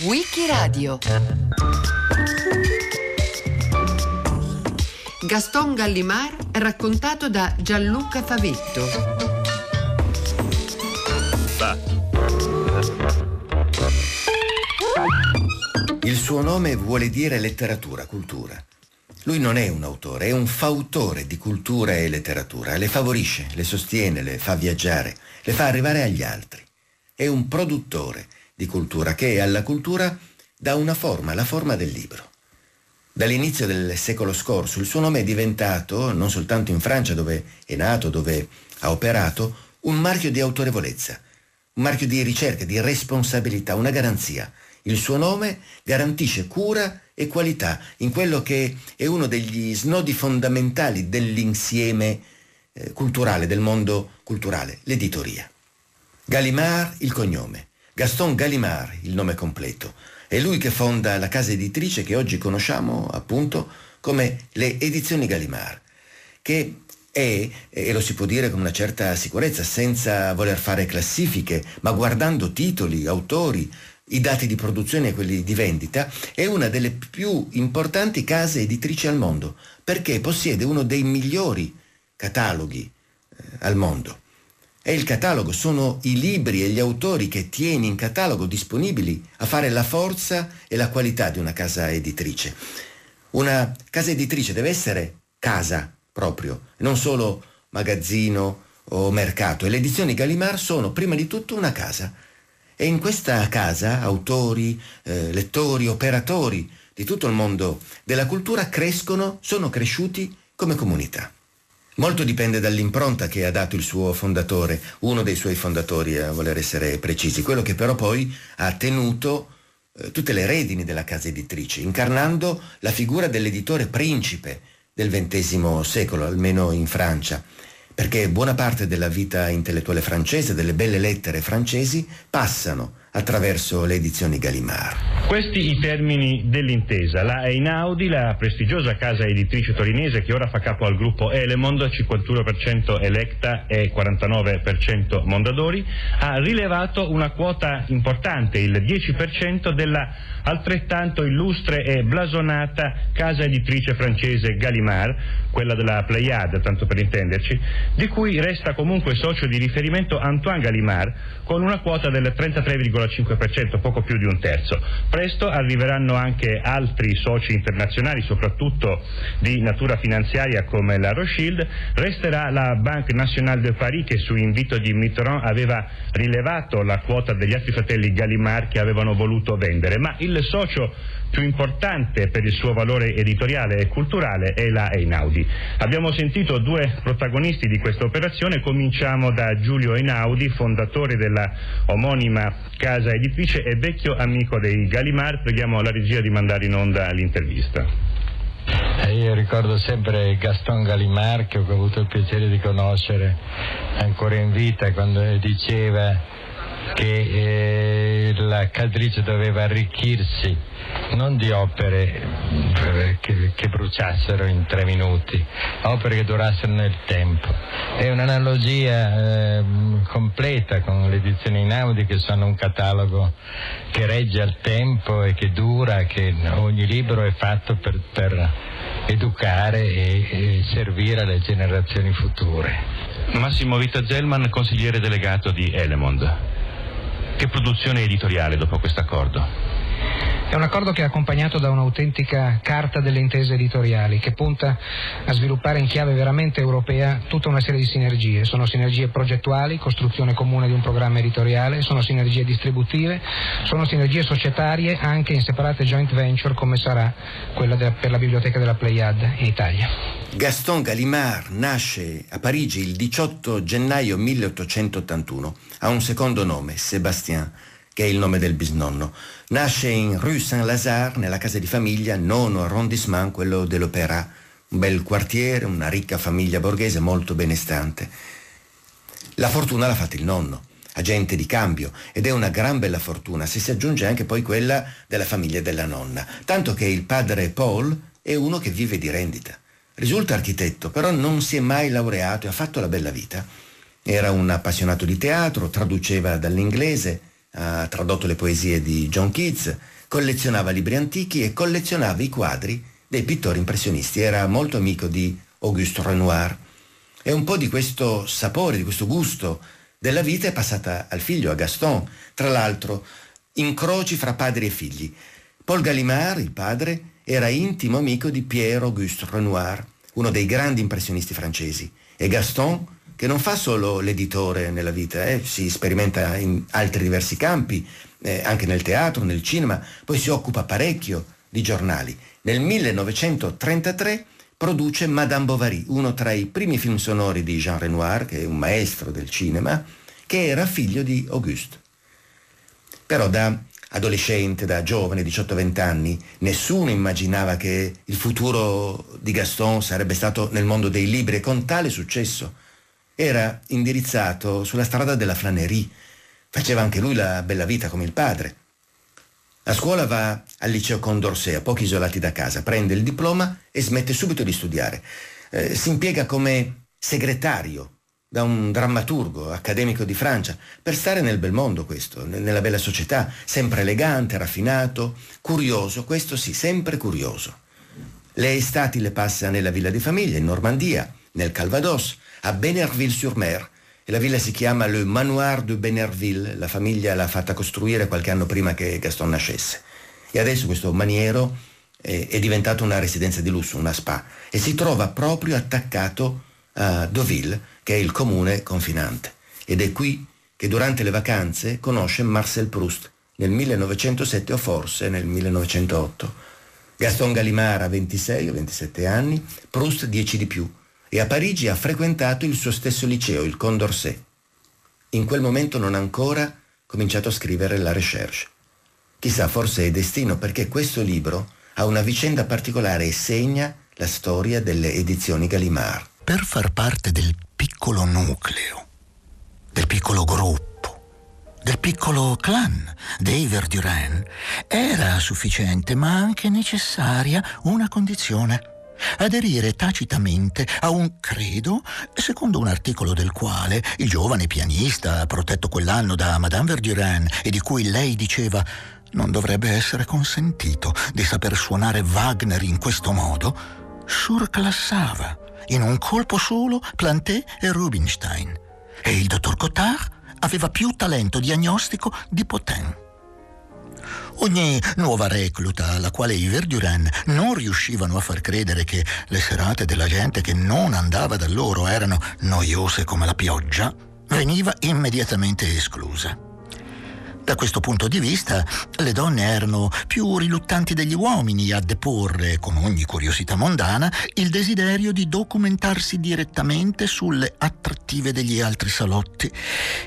Wikiradio Gaston Gallimard raccontato da Gianluca Favetto. Il suo nome vuole dire letteratura, cultura. Lui non è un autore, è un fautore di cultura e letteratura. Le favorisce, le sostiene, le fa viaggiare, le fa arrivare agli altri. È un produttore di cultura che alla cultura dà una forma, la forma del libro. Dall'inizio del secolo scorso il suo nome è diventato, non soltanto in Francia dove è nato, dove ha operato, un marchio di autorevolezza, un marchio di ricerca, di responsabilità, una garanzia. Il suo nome garantisce cura e qualità in quello che è uno degli snodi fondamentali dell'insieme eh, culturale, del mondo culturale, l'editoria. Gallimard il cognome, Gaston Gallimard il nome completo. È lui che fonda la casa editrice che oggi conosciamo appunto come le Edizioni Gallimard, che è, e lo si può dire con una certa sicurezza, senza voler fare classifiche, ma guardando titoli, autori, i dati di produzione e quelli di vendita, è una delle più importanti case editrici al mondo, perché possiede uno dei migliori cataloghi eh, al mondo. È il catalogo, sono i libri e gli autori che tieni in catalogo disponibili a fare la forza e la qualità di una casa editrice. Una casa editrice deve essere casa proprio, non solo magazzino o mercato. E le edizioni Gallimard sono prima di tutto una casa. E in questa casa autori, eh, lettori, operatori di tutto il mondo della cultura crescono, sono cresciuti come comunità. Molto dipende dall'impronta che ha dato il suo fondatore, uno dei suoi fondatori a voler essere precisi, quello che però poi ha tenuto eh, tutte le redini della casa editrice, incarnando la figura dell'editore principe del XX secolo, almeno in Francia, perché buona parte della vita intellettuale francese, delle belle lettere francesi, passano attraverso le edizioni Gallimard. Questi i termini dell'intesa. La Einaudi, la prestigiosa casa editrice torinese che ora fa capo al gruppo Elemond, 51% Electa e 49% Mondadori, ha rilevato una quota importante, il 10% della altrettanto illustre e blasonata casa editrice francese Gallimard, quella della Pleiade, tanto per intenderci, di cui resta comunque socio di riferimento Antoine Gallimard, con una quota del 33,5%, poco più di un terzo. Presto arriveranno anche altri soci internazionali, soprattutto di natura finanziaria come la Rothschild. Resterà la Banque Nationale de Paris che su invito di Mitterrand aveva rilevato la quota degli altri fratelli Gallimard che avevano voluto vendere, ma il socio più importante per il suo valore editoriale e culturale è la Einaudi. Abbiamo sentito due protagonisti di questa operazione, cominciamo da Giulio Einaudi, fondatore della omonima casa editrice e vecchio amico dei Gallimard. Preghiamo la regia di mandare in onda l'intervista. Eh, io ricordo sempre Gaston Gallimard che ho avuto il piacere di conoscere ancora in vita quando diceva che eh, la caltrice doveva arricchirsi non di opere eh, che, che, bruciassero in tre minuti, opere che durassero nel tempo. È un'analogia eh, completa con le edizioni Inaudi che sono un catalogo che regge al tempo e che dura, che ogni libro è fatto per, per educare e, e servire alle generazioni future. Massimo Vita Zellman, consigliere delegato di Elemond. Che produzione editoriale dopo questo accordo? È un accordo che è accompagnato da un'autentica carta delle intese editoriali che punta a sviluppare in chiave veramente europea tutta una serie di sinergie. Sono sinergie progettuali, costruzione comune di un programma editoriale, sono sinergie distributive, sono sinergie societarie anche in separate joint venture come sarà quella de- per la biblioteca della Pleiade in Italia. Gaston Gallimard nasce a Parigi il 18 gennaio 1881. Ha un secondo nome, Sébastien che è il nome del bisnonno. Nasce in Rue Saint-Lazare, nella casa di famiglia, nono arrondissement, quello dell'Opéra, un bel quartiere, una ricca famiglia borghese molto benestante. La fortuna l'ha fatta il nonno, agente di cambio, ed è una gran bella fortuna se si aggiunge anche poi quella della famiglia della nonna, tanto che il padre Paul è uno che vive di rendita. Risulta architetto, però non si è mai laureato e ha fatto la bella vita. Era un appassionato di teatro, traduceva dall'inglese, ha tradotto le poesie di John Keats, collezionava libri antichi e collezionava i quadri dei pittori impressionisti. Era molto amico di Auguste Renoir. E un po' di questo sapore, di questo gusto della vita è passata al figlio, a Gaston. Tra l'altro, incroci fra padri e figli. Paul Gallimard, il padre, era intimo amico di Pierre Auguste Renoir, uno dei grandi impressionisti francesi. E Gaston, che non fa solo l'editore nella vita, eh, si sperimenta in altri diversi campi, eh, anche nel teatro, nel cinema, poi si occupa parecchio di giornali. Nel 1933 produce Madame Bovary, uno tra i primi film sonori di Jean Renoir, che è un maestro del cinema, che era figlio di Auguste. Però da adolescente, da giovane, 18-20 anni, nessuno immaginava che il futuro di Gaston sarebbe stato nel mondo dei libri e con tale successo. Era indirizzato sulla strada della flanerie, faceva anche lui la bella vita come il padre. A scuola va al liceo Condorcet, a pochi isolati da casa, prende il diploma e smette subito di studiare. Eh, si impiega come segretario da un drammaturgo accademico di Francia, per stare nel bel mondo questo, nella bella società, sempre elegante, raffinato, curioso, questo sì, sempre curioso. Le estati le passa nella villa di famiglia, in Normandia, nel Calvados, a Benerville-sur-Mer, e la villa si chiama Le Manoir de Benerville, la famiglia l'ha fatta costruire qualche anno prima che Gaston nascesse. E adesso questo maniero è, è diventato una residenza di lusso, una spa, e si trova proprio attaccato a Deauville, che è il comune confinante. Ed è qui che durante le vacanze conosce Marcel Proust nel 1907 o forse nel 1908. Gaston Gallimard ha 26 o 27 anni, Proust 10 di più e a Parigi ha frequentato il suo stesso liceo, il Condorcet. In quel momento non ancora cominciato a scrivere la recherche. Chissà, forse è destino perché questo libro ha una vicenda particolare e segna la storia delle edizioni Gallimard. Per far parte del piccolo nucleo, del piccolo gruppo, del piccolo clan dei Verdurin, era sufficiente ma anche necessaria una condizione aderire tacitamente a un credo secondo un articolo del quale il giovane pianista, protetto quell'anno da Madame Verdurin e di cui lei diceva non dovrebbe essere consentito di saper suonare Wagner in questo modo, surclassava in un colpo solo Planté e Rubinstein. E il dottor Cotard aveva più talento diagnostico di Potin. Ogni nuova recluta alla quale i Verdurin non riuscivano a far credere che le serate della gente che non andava da loro erano noiose come la pioggia, veniva immediatamente esclusa. Da questo punto di vista, le donne erano più riluttanti degli uomini a deporre, con ogni curiosità mondana, il desiderio di documentarsi direttamente sulle attrattive degli altri salotti.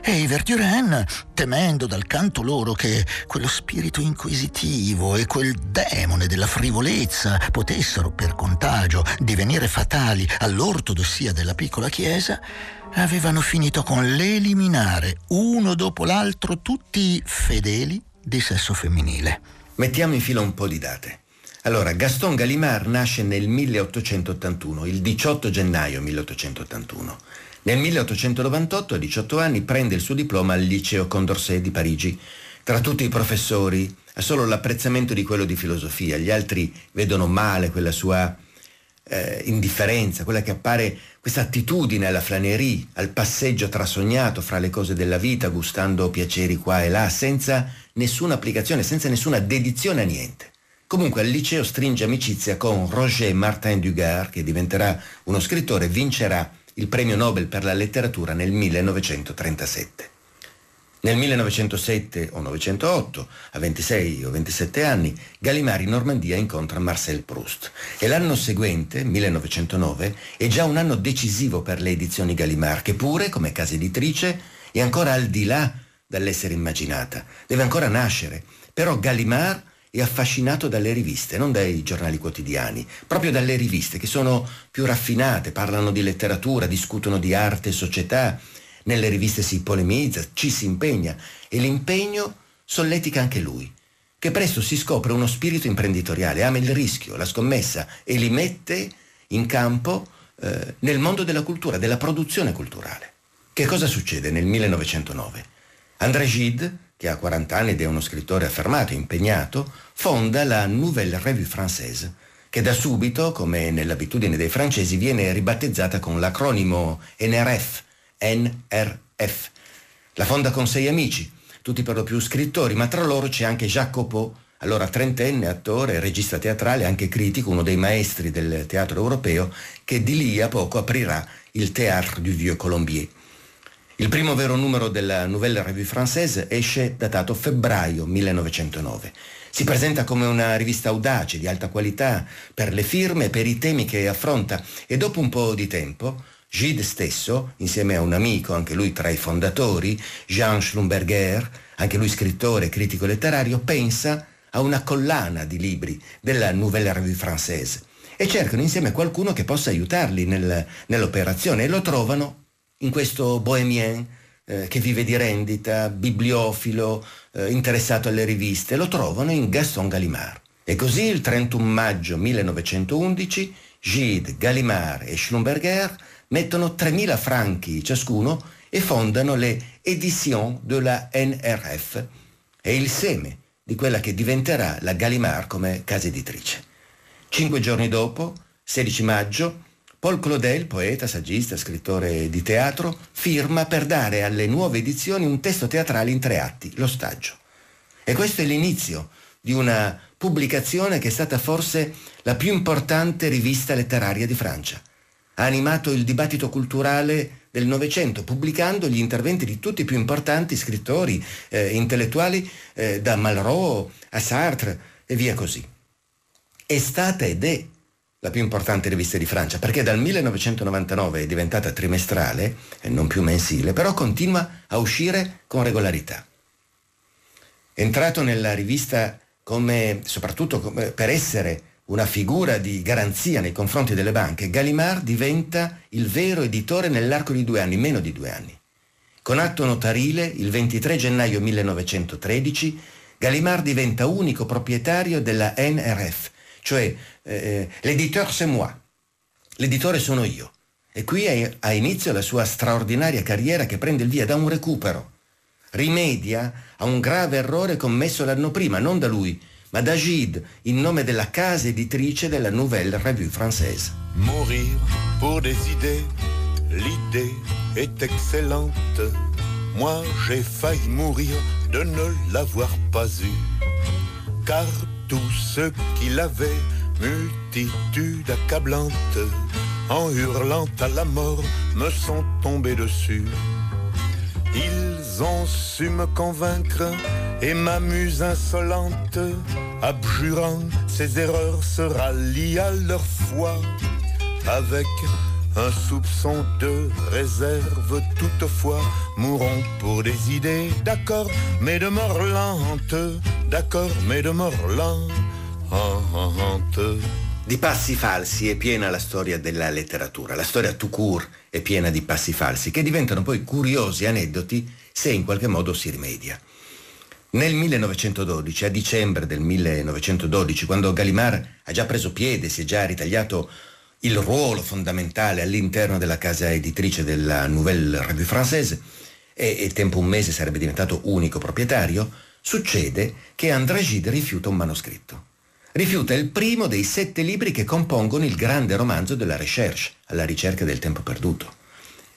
E i Verdurin, temendo dal canto loro che quello spirito inquisitivo e quel demone della frivolezza potessero, per contagio, divenire fatali all'ortodossia della piccola chiesa, avevano finito con l'eliminare uno dopo l'altro tutti i fedeli di sesso femminile. Mettiamo in fila un po' di date. Allora, Gaston Gallimard nasce nel 1881, il 18 gennaio 1881. Nel 1898, a 18 anni, prende il suo diploma al Liceo Condorcet di Parigi. Tra tutti i professori ha solo l'apprezzamento di quello di filosofia, gli altri vedono male quella sua eh, indifferenza, quella che appare questa attitudine alla flanerie, al passeggio trasognato fra le cose della vita, gustando piaceri qua e là, senza nessuna applicazione, senza nessuna dedizione a niente. Comunque al liceo stringe amicizia con Roger Martin Dugard, che diventerà uno scrittore e vincerà il premio Nobel per la letteratura nel 1937. Nel 1907 o 1908, a 26 o 27 anni, Gallimard in Normandia incontra Marcel Proust e l'anno seguente, 1909, è già un anno decisivo per le edizioni Gallimard, che pure, come casa editrice, è ancora al di là dall'essere immaginata, deve ancora nascere. Però Gallimard è affascinato dalle riviste, non dai giornali quotidiani, proprio dalle riviste che sono più raffinate, parlano di letteratura, discutono di arte e società, nelle riviste si polemizza, ci si impegna e l'impegno solletica anche lui, che presto si scopre uno spirito imprenditoriale, ama il rischio, la scommessa e li mette in campo eh, nel mondo della cultura, della produzione culturale. Che cosa succede nel 1909? André Gide, che ha 40 anni ed è uno scrittore affermato, impegnato, fonda la Nouvelle Revue Française, che da subito, come nell'abitudine dei francesi, viene ribattezzata con l'acronimo NRF, NRF. La fonda con sei amici, tutti per lo più scrittori, ma tra loro c'è anche Copeau, allora trentenne, attore, regista teatrale, anche critico, uno dei maestri del teatro europeo, che di lì a poco aprirà il Théâtre du Vieux Colombier. Il primo vero numero della Nouvelle Revue Française esce datato febbraio 1909. Si presenta come una rivista audace, di alta qualità, per le firme per i temi che affronta e dopo un po' di tempo Gide stesso, insieme a un amico, anche lui tra i fondatori, Jean Schlumberger, anche lui scrittore e critico letterario, pensa a una collana di libri della Nouvelle Revue Française e cercano insieme qualcuno che possa aiutarli nel, nell'operazione e lo trovano in questo bohemien eh, che vive di rendita, bibliofilo, eh, interessato alle riviste, lo trovano in Gaston Gallimard. E così il 31 maggio 1911 Gide, Gallimard e Schlumberger mettono 3.000 franchi ciascuno e fondano le Editions de la NRF. È il seme di quella che diventerà la Gallimard come casa editrice. Cinque giorni dopo, 16 maggio, Paul Claudel, poeta, saggista, scrittore di teatro, firma per dare alle nuove edizioni un testo teatrale in tre atti, Lo Stagio. E questo è l'inizio di una pubblicazione che è stata forse la più importante rivista letteraria di Francia ha animato il dibattito culturale del Novecento, pubblicando gli interventi di tutti i più importanti scrittori eh, intellettuali, eh, da Malraux a Sartre e via così. È stata ed è la più importante rivista di Francia, perché dal 1999 è diventata trimestrale e non più mensile, però continua a uscire con regolarità. Entrato nella rivista come, soprattutto come, per essere una figura di garanzia nei confronti delle banche, Gallimard diventa il vero editore nell'arco di due anni, meno di due anni. Con atto notarile, il 23 gennaio 1913, Gallimard diventa unico proprietario della NRF, cioè eh, l'editeur c'est moi, l'editore sono io. E qui ha inizio la sua straordinaria carriera che prende il via da un recupero. Rimedia a un grave errore commesso l'anno prima, non da lui, ma da Gide, in nome della casa editrice della Nouvelle Revue Française. Mourir pour des idées, l'idée est excellente. Moi j'ai failli mourir de ne l'avoir pas eu, car tous ceux qui l'avaient, multitude accablante, en hurlant à la mort, me sont tombés dessus. Ils ont su me convaincre et m'amuse insolente, abjurant ses erreurs, se rallient à leur foi avec un soupçon de réserve toutefois, mourront pour des idées, d'accord, mais de mort d'accord, mais de mort. Di passi falsi è piena la storia della letteratura, la storia tout court è piena di passi falsi che diventano poi curiosi aneddoti se in qualche modo si rimedia. Nel 1912, a dicembre del 1912, quando Gallimard ha già preso piede, si è già ritagliato il ruolo fondamentale all'interno della casa editrice della Nouvelle Revue Française e, e tempo un mese sarebbe diventato unico proprietario, succede che André Gide rifiuta un manoscritto rifiuta il primo dei sette libri che compongono il grande romanzo della Recherche, alla ricerca del tempo perduto.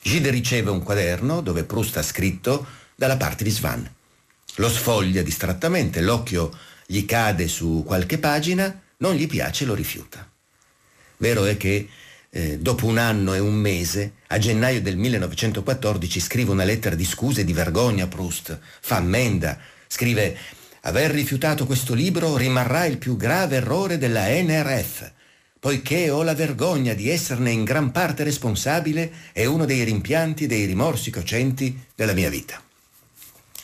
Gide riceve un quaderno dove Proust ha scritto dalla parte di Svan. Lo sfoglia distrattamente, l'occhio gli cade su qualche pagina, non gli piace e lo rifiuta. Vero è che eh, dopo un anno e un mese, a gennaio del 1914, scrive una lettera di scuse e di vergogna a Proust, fa ammenda, scrive Aver rifiutato questo libro rimarrà il più grave errore della NRF, poiché ho la vergogna di esserne in gran parte responsabile e uno dei rimpianti dei rimorsi cocenti della mia vita.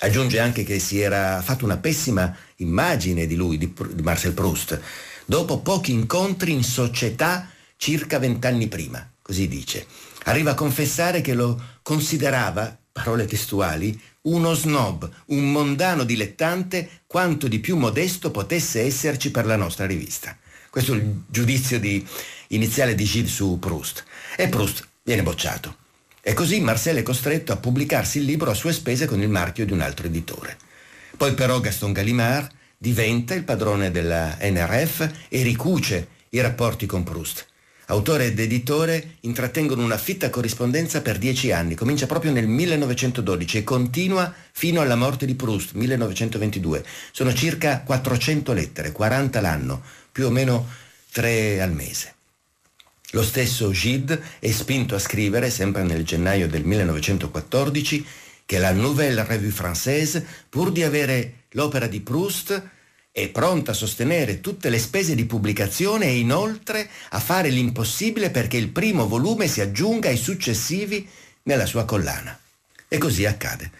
Aggiunge anche che si era fatto una pessima immagine di lui, di Marcel Proust, dopo pochi incontri in società circa vent'anni prima, così dice. Arriva a confessare che lo considerava, parole testuali, uno snob, un mondano dilettante, quanto di più modesto potesse esserci per la nostra rivista. Questo è il giudizio di, iniziale di Gilles su Proust. E Proust viene bocciato. E così Marcel è costretto a pubblicarsi il libro a sue spese con il marchio di un altro editore. Poi però Gaston Gallimard diventa il padrone della NRF e ricuce i rapporti con Proust. Autore ed editore intrattengono una fitta corrispondenza per dieci anni, comincia proprio nel 1912 e continua fino alla morte di Proust, 1922. Sono circa 400 lettere, 40 l'anno, più o meno tre al mese. Lo stesso Gide è spinto a scrivere, sempre nel gennaio del 1914, che la Nouvelle Revue Française, pur di avere l'opera di Proust, è pronta a sostenere tutte le spese di pubblicazione e inoltre a fare l'impossibile perché il primo volume si aggiunga ai successivi nella sua collana. E così accade.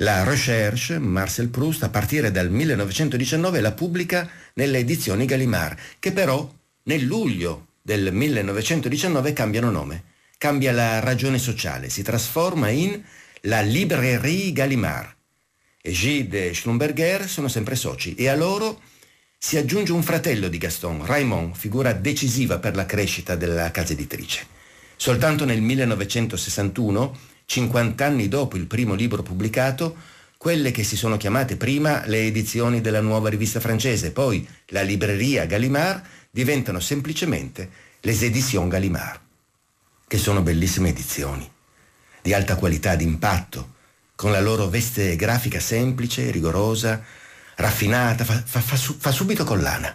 La Recherche, Marcel Proust, a partire dal 1919 la pubblica nelle edizioni Gallimard, che però nel luglio del 1919 cambiano nome. Cambia la ragione sociale, si trasforma in la Librairie Gallimard Gide e Schlumberger sono sempre soci e a loro si aggiunge un fratello di Gaston, Raymond, figura decisiva per la crescita della casa editrice. Soltanto nel 1961, 50 anni dopo il primo libro pubblicato, quelle che si sono chiamate prima le edizioni della nuova rivista francese, poi la libreria Gallimard, diventano semplicemente les éditions Gallimard, che sono bellissime edizioni, di alta qualità, di impatto, con la loro veste grafica semplice, rigorosa, raffinata, fa, fa, fa, fa subito collana.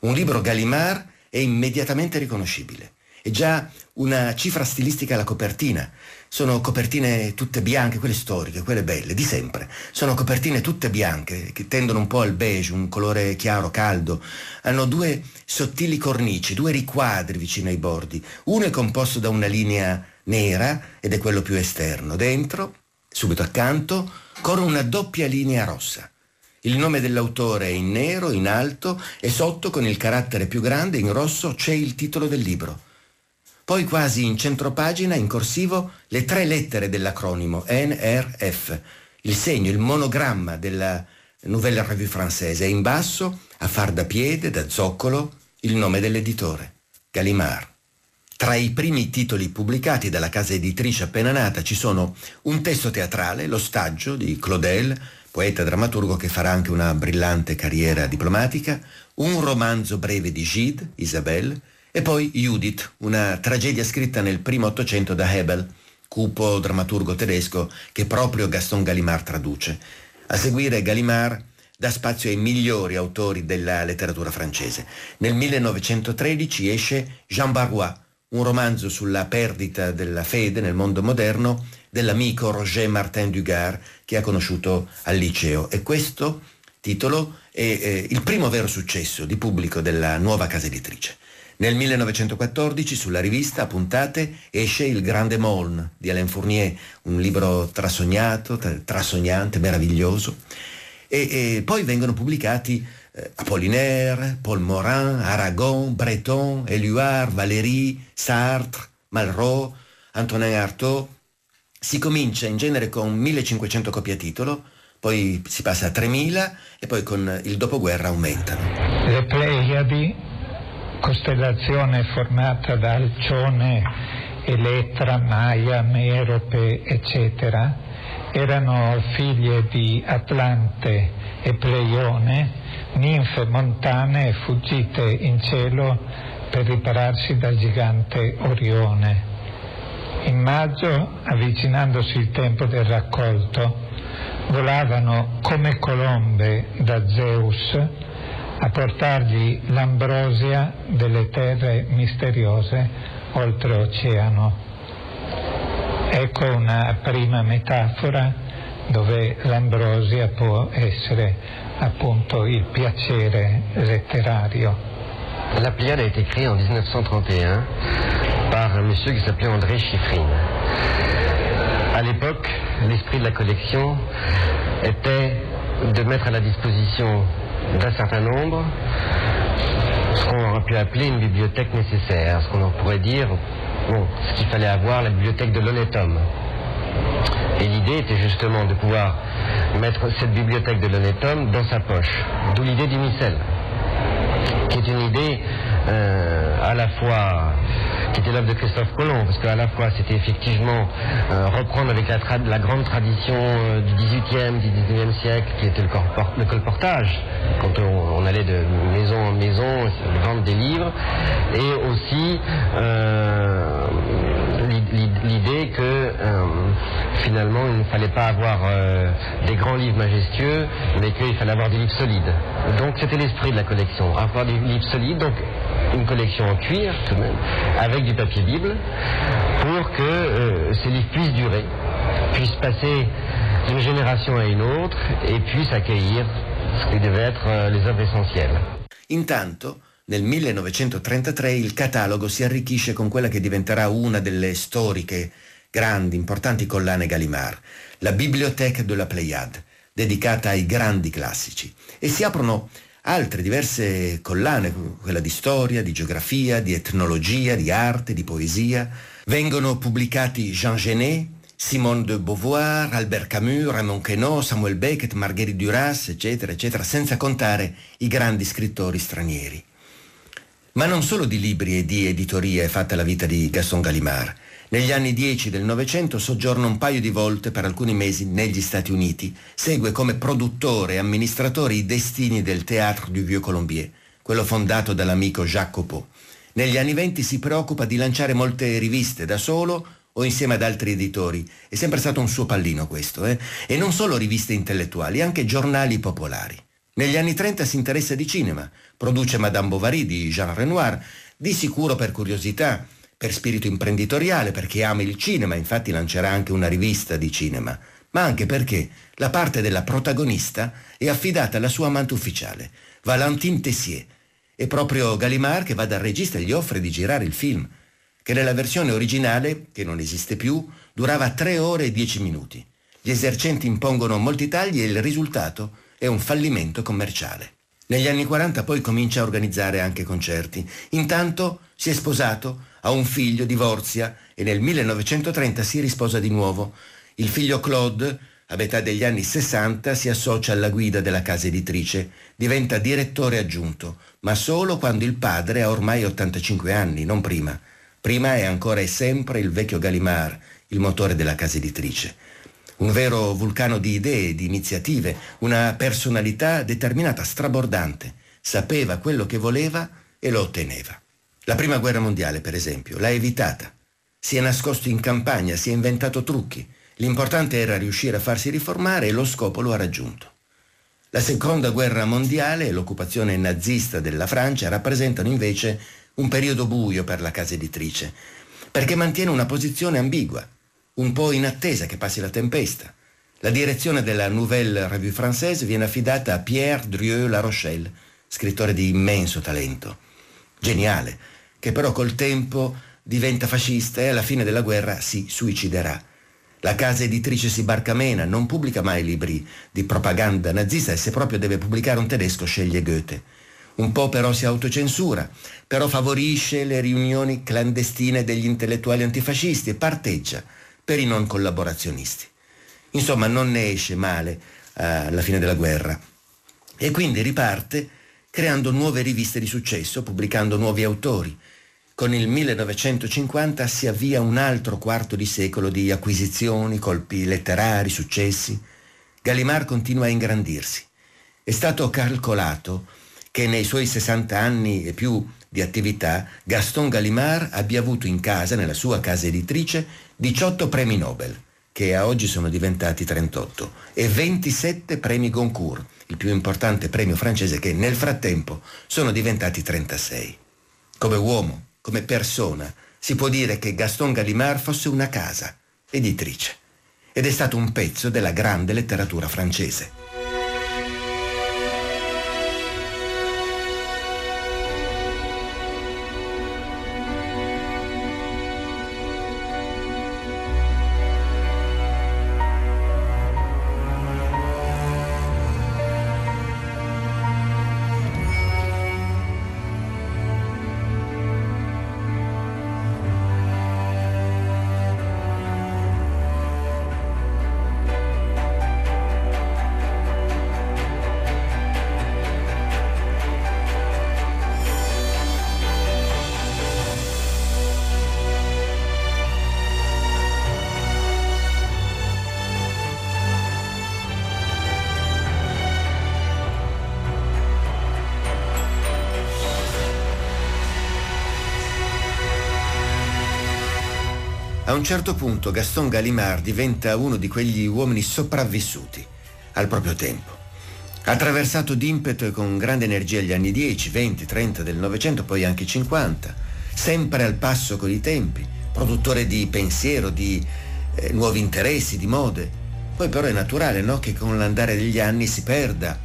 Un libro Gallimard è immediatamente riconoscibile. È già una cifra stilistica alla copertina. Sono copertine tutte bianche, quelle storiche, quelle belle, di sempre. Sono copertine tutte bianche, che tendono un po' al beige, un colore chiaro, caldo. Hanno due sottili cornici, due riquadri vicino ai bordi. Uno è composto da una linea nera ed è quello più esterno. Dentro Subito accanto corre una doppia linea rossa. Il nome dell'autore è in nero, in alto e sotto con il carattere più grande in rosso c'è il titolo del libro. Poi quasi in centropagina, in corsivo, le tre lettere dell'acronimo NRF, il segno, il monogramma della Nouvelle Revue Française e in basso, a far da piede, da zoccolo, il nome dell'editore, Gallimard. Tra i primi titoli pubblicati dalla casa editrice appena nata ci sono un testo teatrale, L'ostaggio di Claudel, poeta drammaturgo che farà anche una brillante carriera diplomatica, un romanzo breve di Gide, Isabelle, e poi Judith, una tragedia scritta nel primo Ottocento da Hebel, cupo drammaturgo tedesco che proprio Gaston Gallimard traduce. A seguire Gallimard dà spazio ai migliori autori della letteratura francese. Nel 1913 esce Jean Barrois, un romanzo sulla perdita della fede nel mondo moderno dell'amico Roger Martin Dugard che ha conosciuto al liceo e questo titolo è eh, il primo vero successo di pubblico della nuova casa editrice. Nel 1914 sulla rivista a puntate esce Il Grande Moln di Alain Fournier, un libro trasognato, trasognante, meraviglioso e, e poi vengono pubblicati Apollinaire, Paul Morin, Aragon, Breton, Éluard, Valéry, Sartre, Malraux, Antonin Artaud. Si comincia in genere con 1500 copie a titolo, poi si passa a 3000 e poi con il dopoguerra aumentano. Le Pleiadi, costellazione formata da Alcione, Elettra, Maia, Merope, eccetera, erano figlie di Atlante e Pleione, ninfe montane fuggite in cielo per ripararsi dal gigante Orione. In maggio, avvicinandosi il tempo del raccolto, volavano come colombe da Zeus a portargli l'ambrosia delle terre misteriose oltreoceano. Ecco una prima metafora dove l'ambrosia può essere appunto il piacere letterario. La Pléiade a été créée en 1931 par un monsieur qui s'appelait André Chiffrine. À l'époque, l'esprit de la collection était de mettre à la disposition d'un certain nombre ce qu'on aurait pu appeler une bibliothèque nécessaire, ce qu'on pourrait dire bon, ce qu'il fallait avoir, la bibliothèque de l'honnête homme. Et l'idée était justement de pouvoir mettre cette bibliothèque de l'honnête homme dans sa poche. D'où l'idée du missel, qui est une idée euh, à la fois qui était l'œuvre de Christophe Colomb, parce qu'à la fois c'était effectivement euh, reprendre avec la, grande tradition euh, du 18e, du 19e siècle, qui était le, colportage, quand on, on allait de maison en maison, vendre des livres, et aussi l'idée que euh, finalement il ne fallait pas avoir euh, des grands livres majestueux, mais qu'il fallait avoir des livres solides. Donc c'était l'esprit de la collection, avoir des livres solides, donc une collection en cuir tout de même, avec du papier Bible, pour que euh, ces livres puissent durer, puissent passer d'une génération à une autre et puissent accueillir ce qui devait être les œuvres essentielles. Intanto, nel 1933 il catalogo si arricchisce con quella che diventerà una delle storiche, grandi, importanti collane Gallimard, la Bibliothèque de la Pléiade, dedicata ai grandi classici. E si aprono altre diverse collane, quella di storia, di geografia, di etnologia, di arte, di poesia. Vengono pubblicati Jean Genet, Simone de Beauvoir, Albert Camus, Raymond Queneau, Samuel Beckett, Marguerite Duras, eccetera, eccetera, senza contare i grandi scrittori stranieri. Ma non solo di libri e di editoria è fatta la vita di Gaston Gallimard. Negli anni 10 del Novecento soggiorna un paio di volte per alcuni mesi negli Stati Uniti. Segue come produttore e amministratore i destini del Théâtre du Vieux Colombier, quello fondato dall'amico Copeau. Negli anni 20 si preoccupa di lanciare molte riviste da solo o insieme ad altri editori. È sempre stato un suo pallino questo, eh? E non solo riviste intellettuali, anche giornali popolari. Negli anni 30 si interessa di cinema, produce Madame Bovary di Jean Renoir, di sicuro per curiosità, per spirito imprenditoriale, perché ama il cinema, infatti lancerà anche una rivista di cinema, ma anche perché la parte della protagonista è affidata alla sua amante ufficiale, Valentine Tessier. È proprio Gallimard che va dal regista e gli offre di girare il film, che nella versione originale, che non esiste più, durava 3 ore e 10 minuti. Gli esercenti impongono molti tagli e il risultato è un fallimento commerciale. Negli anni 40 poi comincia a organizzare anche concerti. Intanto si è sposato, ha un figlio, divorzia e nel 1930 si risposa di nuovo. Il figlio Claude, a metà degli anni 60, si associa alla guida della casa editrice, diventa direttore aggiunto, ma solo quando il padre ha ormai 85 anni, non prima. Prima è ancora e sempre il vecchio Gallimard, il motore della casa editrice. Un vero vulcano di idee, di iniziative, una personalità determinata, strabordante. Sapeva quello che voleva e lo otteneva. La prima guerra mondiale, per esempio, l'ha evitata. Si è nascosto in campagna, si è inventato trucchi. L'importante era riuscire a farsi riformare e lo scopo lo ha raggiunto. La seconda guerra mondiale e l'occupazione nazista della Francia rappresentano invece un periodo buio per la casa editrice, perché mantiene una posizione ambigua, un po' in attesa che passi la tempesta. La direzione della Nouvelle Revue Française viene affidata a Pierre Drieux La Rochelle, scrittore di immenso talento, geniale, che però col tempo diventa fascista e alla fine della guerra si suiciderà. La casa editrice si barcamena, non pubblica mai libri di propaganda nazista e se proprio deve pubblicare un tedesco sceglie Goethe. Un po' però si autocensura, però favorisce le riunioni clandestine degli intellettuali antifascisti e parteggia per i non collaborazionisti. Insomma, non ne esce male eh, alla fine della guerra. E quindi riparte creando nuove riviste di successo, pubblicando nuovi autori. Con il 1950 si avvia un altro quarto di secolo di acquisizioni, colpi letterari, successi. Gallimard continua a ingrandirsi. È stato calcolato che nei suoi 60 anni e più di attività Gaston Gallimard abbia avuto in casa, nella sua casa editrice, 18 premi Nobel, che a oggi sono diventati 38, e 27 premi Goncourt, il più importante premio francese che nel frattempo sono diventati 36. Come uomo, come persona, si può dire che Gaston Gallimard fosse una casa editrice ed è stato un pezzo della grande letteratura francese. A un certo punto Gaston Gallimard diventa uno di quegli uomini sopravvissuti al proprio tempo. Attraversato d'impeto e con grande energia gli anni 10, 20, 30 del Novecento, poi anche 50, sempre al passo con i tempi, produttore di pensiero, di eh, nuovi interessi, di mode. Poi però è naturale no? che con l'andare degli anni si perda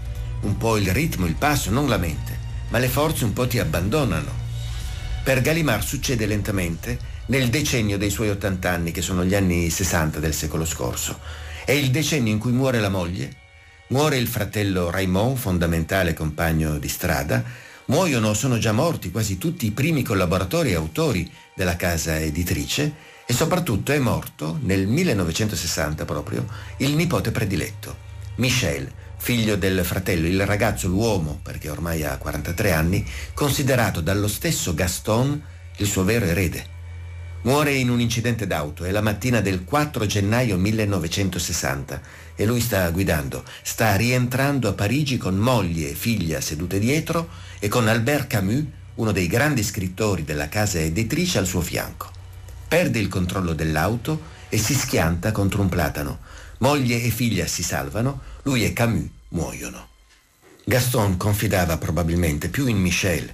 un po' il ritmo, il passo, non la mente, ma le forze un po' ti abbandonano. Per Gallimard succede lentamente nel decennio dei suoi 80 anni, che sono gli anni 60 del secolo scorso. È il decennio in cui muore la moglie, muore il fratello Raymond, fondamentale compagno di strada, muoiono, sono già morti quasi tutti i primi collaboratori e autori della casa editrice e soprattutto è morto nel 1960 proprio il nipote prediletto, Michel, figlio del fratello, il ragazzo, l'uomo, perché ormai ha 43 anni, considerato dallo stesso Gaston il suo vero erede. Muore in un incidente d'auto, è la mattina del 4 gennaio 1960 e lui sta guidando, sta rientrando a Parigi con moglie e figlia sedute dietro e con Albert Camus, uno dei grandi scrittori della casa editrice, al suo fianco. Perde il controllo dell'auto e si schianta contro un platano. Moglie e figlia si salvano, lui e Camus muoiono. Gaston confidava probabilmente più in Michel,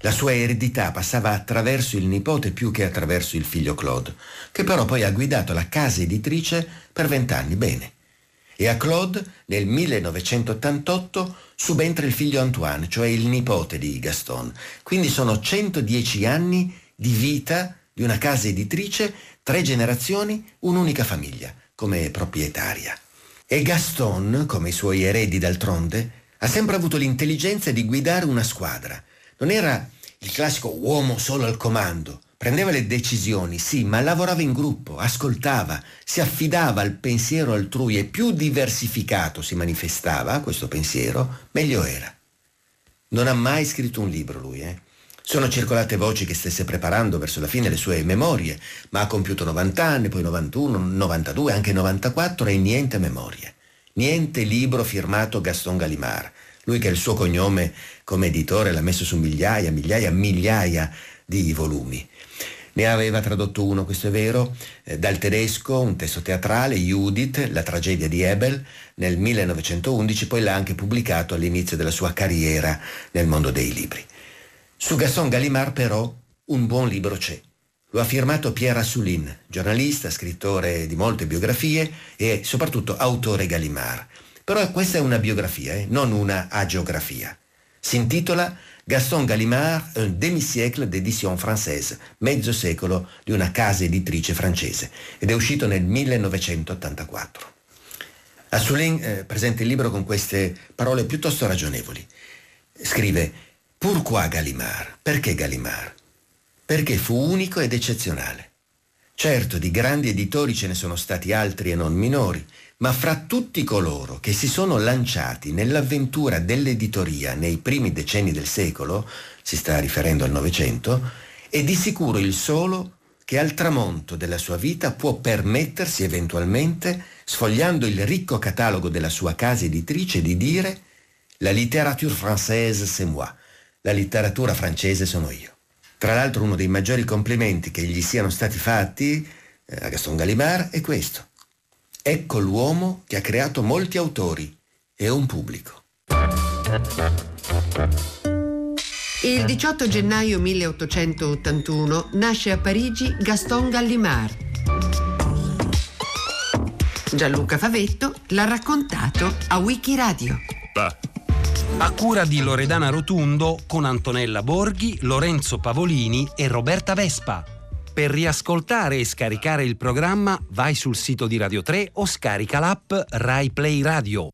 la sua eredità passava attraverso il nipote più che attraverso il figlio Claude, che però poi ha guidato la casa editrice per vent'anni bene. E a Claude, nel 1988, subentra il figlio Antoine, cioè il nipote di Gaston. Quindi sono 110 anni di vita di una casa editrice, tre generazioni, un'unica famiglia, come proprietaria. E Gaston, come i suoi eredi d'altronde, ha sempre avuto l'intelligenza di guidare una squadra non era il classico uomo solo al comando. Prendeva le decisioni, sì, ma lavorava in gruppo, ascoltava, si affidava al pensiero altrui e più diversificato si manifestava questo pensiero, meglio era. Non ha mai scritto un libro lui, eh? Sono circolate voci che stesse preparando verso la fine le sue memorie, ma ha compiuto 90 anni, poi 91, 92, anche 94 e niente memorie. Niente libro firmato Gaston Gallimard. Lui che il suo cognome come editore l'ha messo su migliaia, migliaia, migliaia di volumi. Ne aveva tradotto uno, questo è vero, eh, dal tedesco, un testo teatrale, Judith, la tragedia di Ebel, nel 1911, poi l'ha anche pubblicato all'inizio della sua carriera nel mondo dei libri. Su Gaston Gallimard però un buon libro c'è. Lo ha firmato Pierre Assoulin, giornalista, scrittore di molte biografie e soprattutto autore Gallimard. Però questa è una biografia, eh, non una agiografia. Si intitola Gaston Gallimard, un demi-siècle d'édition française, mezzo secolo di una casa editrice francese, ed è uscito nel 1984. Assoulin eh, presenta il libro con queste parole piuttosto ragionevoli. Scrive Pourquoi Gallimard? Perché Gallimard? Perché fu unico ed eccezionale. Certo, di grandi editori ce ne sono stati altri e non minori, ma fra tutti coloro che si sono lanciati nell'avventura dell'editoria nei primi decenni del secolo, si sta riferendo al Novecento, è di sicuro il solo che al tramonto della sua vita può permettersi eventualmente, sfogliando il ricco catalogo della sua casa editrice, di dire La littérature française c'est moi, la letteratura francese sono io. Tra l'altro uno dei maggiori complimenti che gli siano stati fatti eh, a Gaston Gallimard è questo. Ecco l'uomo che ha creato molti autori e un pubblico. Il 18 gennaio 1881 nasce a Parigi Gaston Gallimard. Gianluca Favetto l'ha raccontato a Wikiradio. A cura di Loredana Rotundo con Antonella Borghi, Lorenzo Pavolini e Roberta Vespa. Per riascoltare e scaricare il programma vai sul sito di Radio 3 o scarica l'app Rai Play Radio.